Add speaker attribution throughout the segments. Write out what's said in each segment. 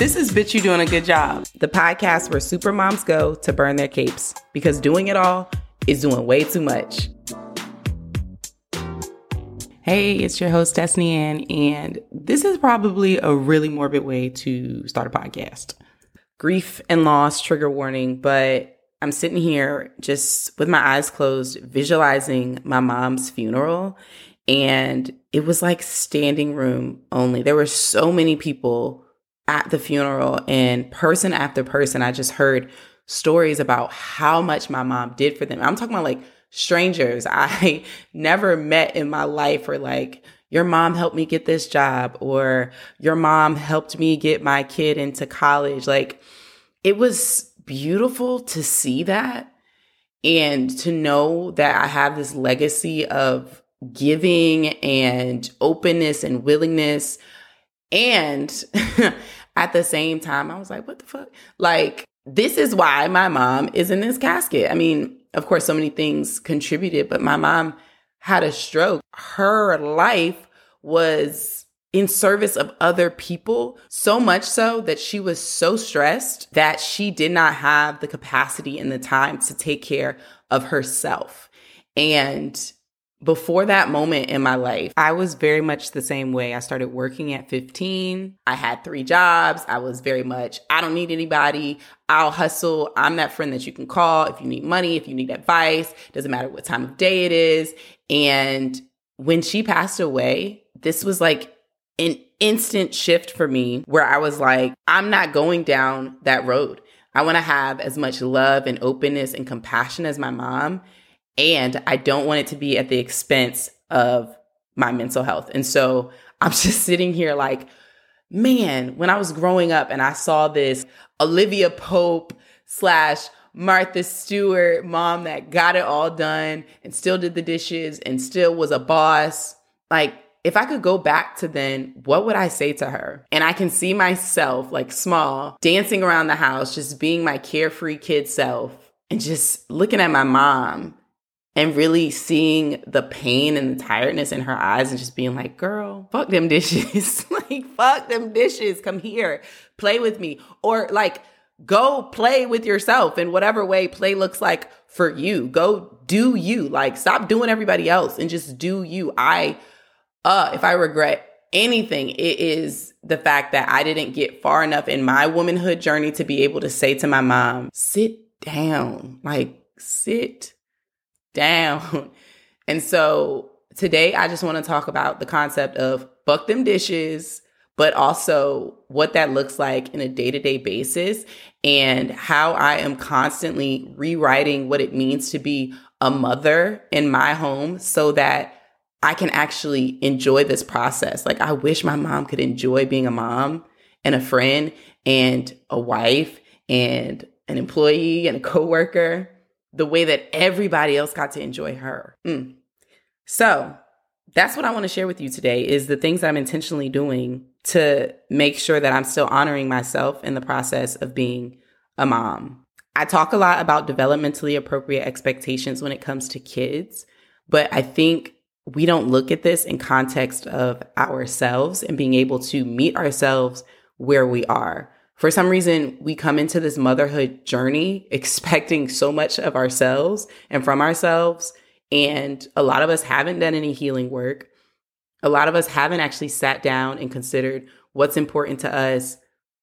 Speaker 1: This is Bitch You Doing a Good Job, the podcast where super moms go to burn their capes because doing it all is doing way too much. Hey, it's your host, Destini Ann, and this is probably a really morbid way to start a podcast. Grief and loss, trigger warning, but I'm sitting here just with my eyes closed, visualizing my mom's funeral. And it was like standing room only. There were so many people at the funeral and person after person, I just heard stories about how much my mom did for them. I'm talking about like strangers I never met in my life or like, your mom helped me get this job or your mom helped me get my kid into college. Like it was beautiful to see that and to know that I have this legacy of giving and openness and willingness. And at the same time, I was like, what the fuck? Like, this is why my mom is in this casket. I mean, of course, so many things contributed, but my mom had a stroke. Her life was in service of other people, so much so that she was so stressed that she did not have the capacity and the time to take care of herself. And before that moment in my life, I was very much the same way. I started working at 15. I had three jobs. I was very much, I don't need anybody. I'll hustle. I'm that friend that you can call if you need money, if you need advice. Doesn't matter what time of day it is. And when she passed away, this was like an instant shift for me where I was like, I'm not going down that road. I want to have as much love and openness and compassion as my mom and I don't want it to be at the expense of my mental health. And so I'm just sitting here like, man, when I was growing up and I saw this Olivia Pope slash Martha Stewart mom that got it all done and still did the dishes and still was a boss, like, if I could go back to then, what would I say to her? And I can see myself, like small, dancing around the house, just being my carefree kid self and just looking at my mom and really seeing the pain and the tiredness in her eyes and just being like, girl, fuck them dishes. like, fuck them dishes. Come here, play with me. Or like, go play with yourself in whatever way play looks like for you. Go do you. Like, stop doing everybody else and just do you. I, uh, if I regret anything, it is the fact that I didn't get far enough in my womanhood journey to be able to say to my mom, sit down, like, sit down. And so today I just want to talk about the concept of buck them dishes, but also what that looks like in a day to day basis and how I am constantly rewriting what it means to be a mother in my home so that I can actually enjoy this process. Like, I wish my mom could enjoy being a mom and a friend and a wife and an employee and a coworker the way that everybody else got to enjoy her. Mm. So that's what I want to share with you today is the things I'm intentionally doing to make sure that I'm still honoring myself in the process of being a mom. I talk a lot about developmentally appropriate expectations when it comes to kids, but I think we don't look at this in context of ourselves and being able to meet ourselves where we are for some reason, we come into this motherhood journey expecting so much of ourselves and from ourselves. And a lot of us haven't done any healing work. A lot of us haven't actually sat down and considered what's important to us,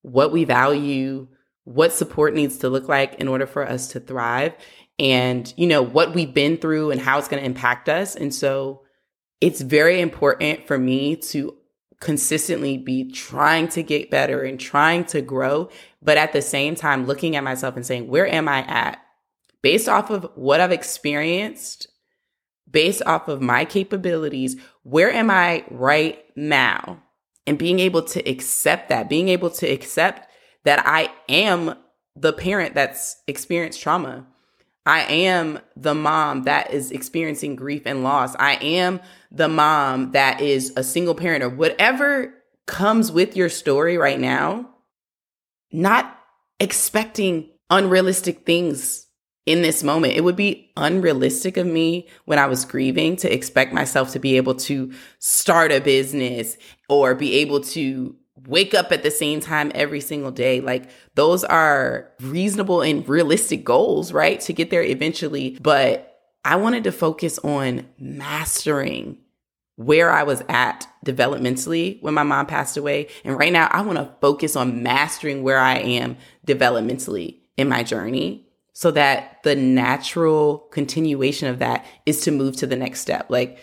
Speaker 1: what we value, what support needs to look like in order for us to thrive, and, you know, what we've been through and how it's going to impact us. And so it's very important for me to consistently be trying to get better and trying to grow, but at the same time looking at myself and saying, where am I at? Based off of what I've experienced, based off of my capabilities, where am I right now? And being able to accept that, being able to accept that I am the parent that's experienced trauma. I am the mom that is experiencing grief and loss. I am the mom that is a single parent or whatever comes with your story right now. Not expecting unrealistic things in this moment. It would be unrealistic of me when I was grieving to expect myself to be able to start a business or be able to wake up at the same time every single day. Like those are reasonable and realistic goals, right? To get there eventually. But I wanted to focus on mastering where I was at developmentally when my mom passed away. And right now, I want to focus on mastering where I am developmentally in my journey so that the natural continuation of that is to move to the next step. Like,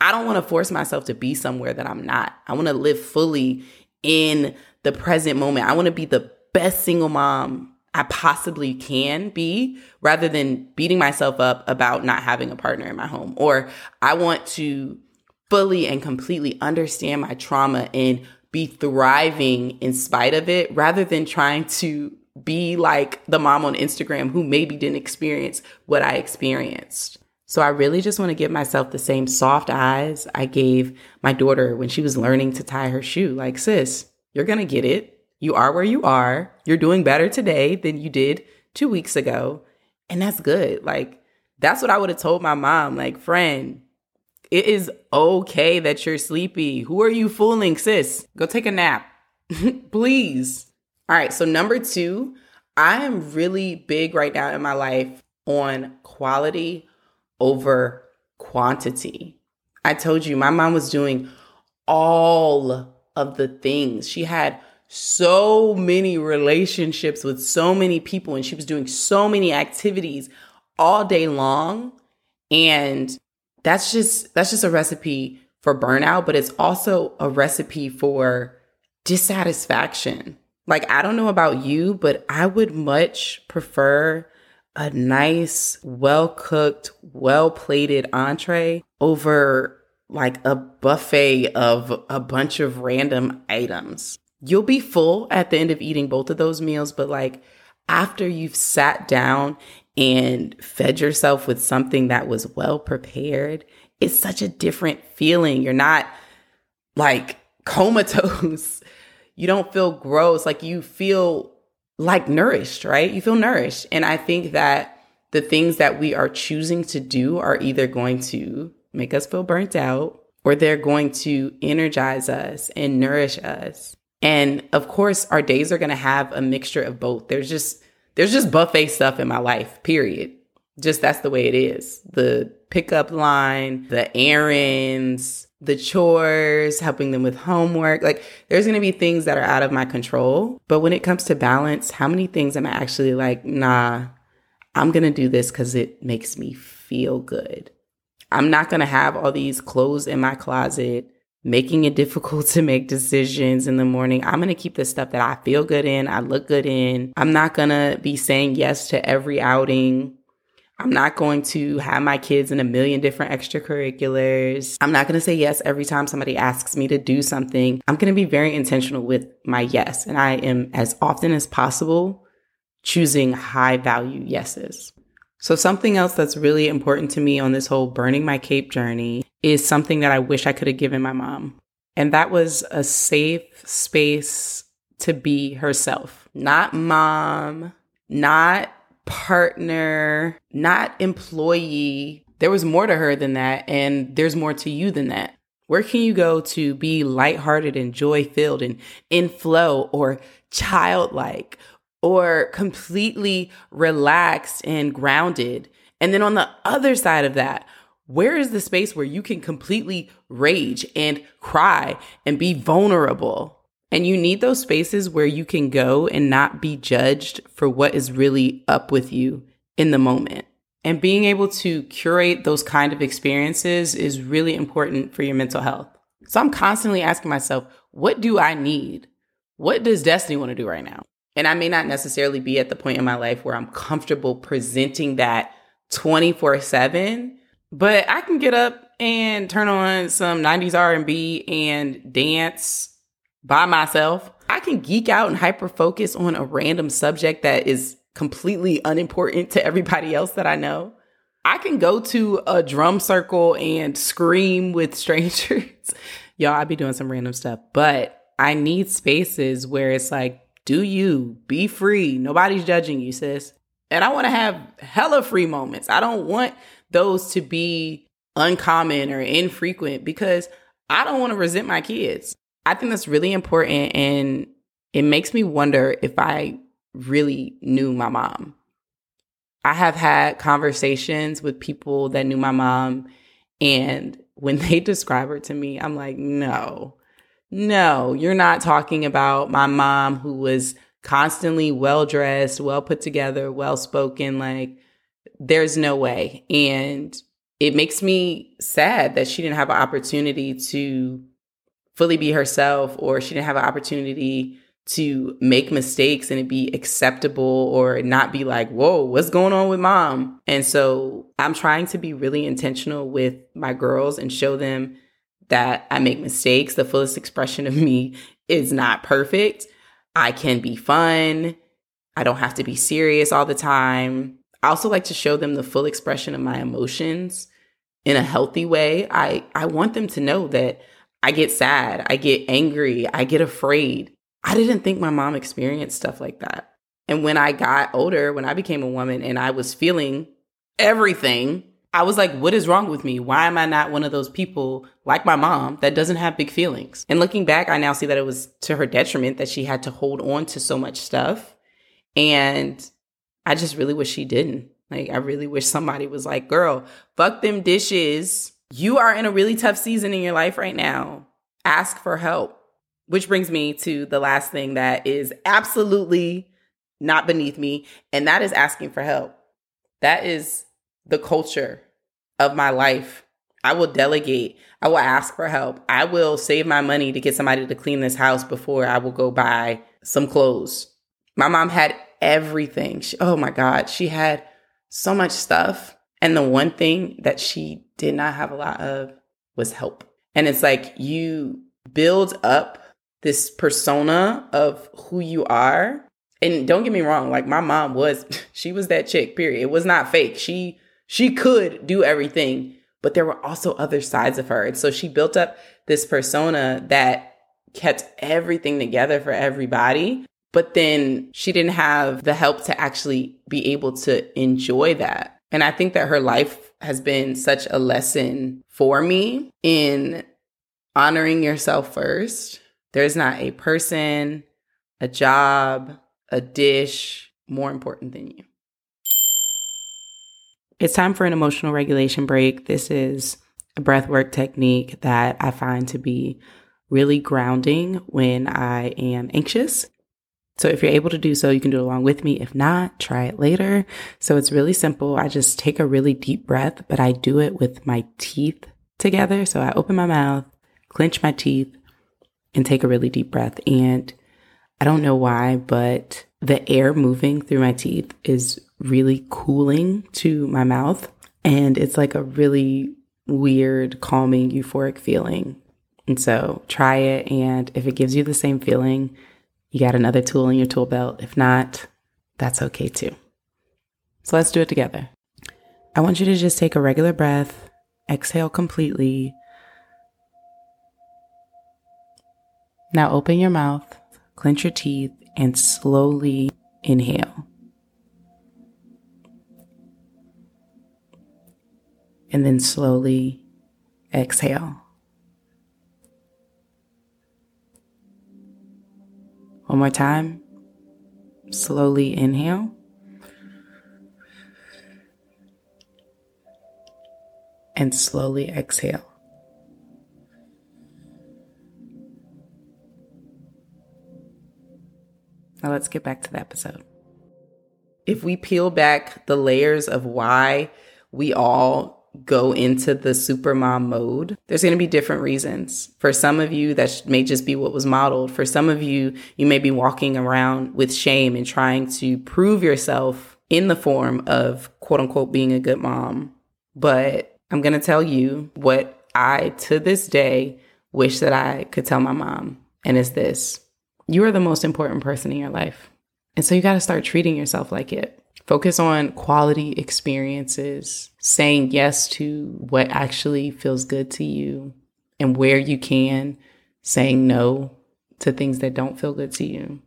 Speaker 1: I don't want to force myself to be somewhere that I'm not. I want to live fully in the present moment. I want to be the best single mom I possibly can be rather than beating myself up about not having a partner in my home. Or I want to fully and completely understand my trauma and be thriving in spite of it rather than trying to be like the mom on Instagram who maybe didn't experience what I experienced. So I really just want to give myself the same soft eyes I gave my daughter when she was learning to tie her shoe. Like, sis, you're going to get it. You are where you are. You're doing better today than you did two weeks ago. And that's good. Like, that's what I would have told my mom. Like, friend, it is okay that you're sleepy. Who are you fooling, sis? Go take a nap. Please. All right. So, number two, I am really big right now in my life on quality over quantity. I told you my mom was doing all of the things. She had so many relationships with so many people and she was doing so many activities all day long and that's just that's just a recipe for burnout but it's also a recipe for dissatisfaction like i don't know about you but i would much prefer a nice well cooked well plated entree over like a buffet of a bunch of random items you'll be full at the end of eating both of those meals, but like after you've sat down and fed yourself with something that was well prepared, it's such a different feeling. You're not like comatose. you don't feel gross. Like you feel like nourished, right? You feel nourished. And I think that the things that we are choosing to do are either going to make us feel burnt out or they're going to energize us and nourish us. And of course, our days are going to have a mixture of both. There's just there's just buffet stuff in my life, period. Just that's the way it is. The pickup line, the errands, the chores, helping them with homework. Like there's going to be things that are out of my control. But when it comes to balance, how many things am I actually like, nah, I'm going to do this cuz it makes me feel good. I'm not going to have all these clothes in my closet making it difficult to make decisions in the morning. I'm going to keep the stuff that I feel good in, I look good in. I'm not going to be saying yes to every outing. I'm not going to have my kids in a million different extracurriculars. I'm not going to say yes every time somebody asks me to do something. I'm going to be very intentional with my yes. And I am, as often as possible, choosing high value yeses. So, something else that's really important to me on this whole burning my cape journey is something that I wish I could have given my mom. And that was a safe space to be herself, not mom, not partner, not employee. There was more to her than that, and there's more to you than that. Where can you go to be lighthearted and joy filled and in flow or childlike or completely relaxed and grounded? And then on the other side of that, where is the space where you can completely rage and cry and be vulnerable? And you need those spaces where you can go and not be judged for what is really up with you in the moment. And being able to curate those kind of experiences is really important for your mental health. So I'm constantly asking myself, what do I need? What does Destini want to do right now? And I may not necessarily be at the point in my life where I'm comfortable presenting that 24 7 but I can get up and turn on some 90s R&B and dance by myself. I can geek out and hyper focus on a random subject that is completely unimportant to everybody else that I know. I can go to a drum circle and scream with strangers. Y'all, I'd be doing some random stuff, but I need spaces where it's like, do you be free? Nobody's judging you, sis. And I want to have hella free moments. I don't want those to be uncommon or infrequent because I don't want to resent my kids. I think that's really important. And it makes me wonder if I really knew my mom. I have had conversations with people that knew my mom, and when they describe her to me, I'm like, no, no, you're not talking about my mom who was constantly well dressed, well put together, well spoken. Like, there's no way. And it makes me sad that she didn't have an opportunity to fully be herself or she didn't have an opportunity to make mistakes and it be acceptable or not be like, whoa, what's going on with mom? And so I'm trying to be really intentional with my girls and show them that I make mistakes. The fullest expression of me is not perfect. I can be fun. I don't have to be serious all the time. I also like to show them the full expression of my emotions in a healthy way. I, I want them to know that I get sad, I get angry, I get afraid. I didn't think my mom experienced stuff like that. And when I got older, when I became a woman and I was feeling everything, I was like, what is wrong with me? Why am I not one of those people like my mom that doesn't have big feelings? And looking back, I now see that it was to her detriment that she had to hold on to so much stuff. And I just really wish she didn't. Like, I really wish somebody was like, girl, fuck them dishes. You are in a really tough season in your life right now. Ask for help. Which brings me to the last thing that is absolutely not beneath me, and that is asking for help. That is the culture of my life. I will delegate. I will ask for help. I will save my money to get somebody to clean this house before I will go buy some clothes. My mom had everything. She, oh my God, she had so much stuff. And the one thing that she did not have a lot of was help. And it's like you build up this persona of who you are. And don't get me wrong, like my mom was, she was that chick, period. It was not fake. She she could do everything, but there were also other sides of her. And so she built up this persona that kept everything together for everybody. But then she didn't have the help to actually be able to enjoy that. And I think that her life has been such a lesson for me in honoring yourself first there's not a person, a job, a dish more important than you. It's time for an emotional regulation break. This is a breath work technique that I find to be really grounding when I am anxious. So if you're able to do so, you can do it along with me. If not, try it later. So it's really simple. I just take a really deep breath, but I do it with my teeth together. So I open my mouth, clench my teeth, and take a really deep breath. And I don't know why, but the air moving through my teeth is really cooling to my mouth. And it's like a really weird, calming, euphoric feeling. And so try it. And if it gives you the same feeling, you got another tool in your tool belt. If not, that's okay too. So let's do it together. I want you to just take a regular breath, exhale completely, Now open your mouth, clench your teeth, and slowly inhale. And then slowly exhale. One more time. Slowly inhale. And slowly exhale. Now let's get back to the episode. If we peel back the layers of why we all go into the supermom mode, there's going to be different reasons. For some of you, that may just be what was modeled. For some of you, you may be walking around with shame and trying to prove yourself in the form of quote unquote being a good mom. But I'm going to tell you what I, to this day, wish that I could tell my mom. And it's this you are the most important person in your life. And so you got to start treating yourself like it. Focus on quality experiences, saying yes to what actually feels good to you, and where you can, saying no to things that don't feel good to you.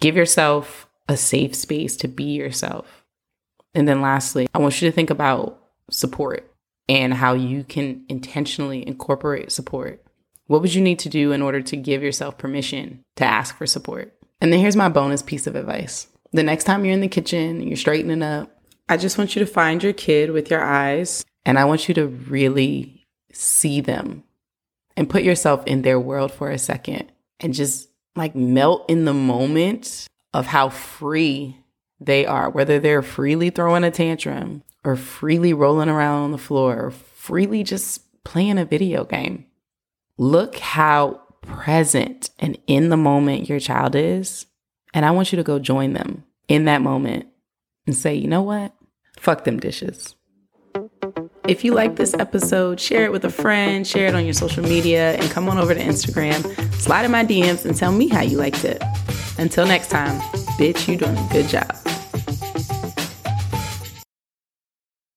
Speaker 1: Give yourself a safe space to be yourself. And then lastly, I want you to think about support and how you can intentionally incorporate support What would you need to do in order to give yourself permission to ask for support? And then here's my bonus piece of advice. The next time you're in the kitchen and you're straightening up, I just want you to find your kid with your eyes and I want you to really see them and put yourself in their world for a second and just like melt in the moment of how free they are, whether they're freely throwing a tantrum or freely rolling around on the floor or freely just playing a video game. Look how present and in the moment your child is. And I want you to go join them in that moment and say, you know what? Fuck them dishes. If you like this episode, share it with a friend, share it on your social media, and come on over to Instagram, slide in my DMs, and tell me how you liked it. Until next time, bitch, you doing a good job.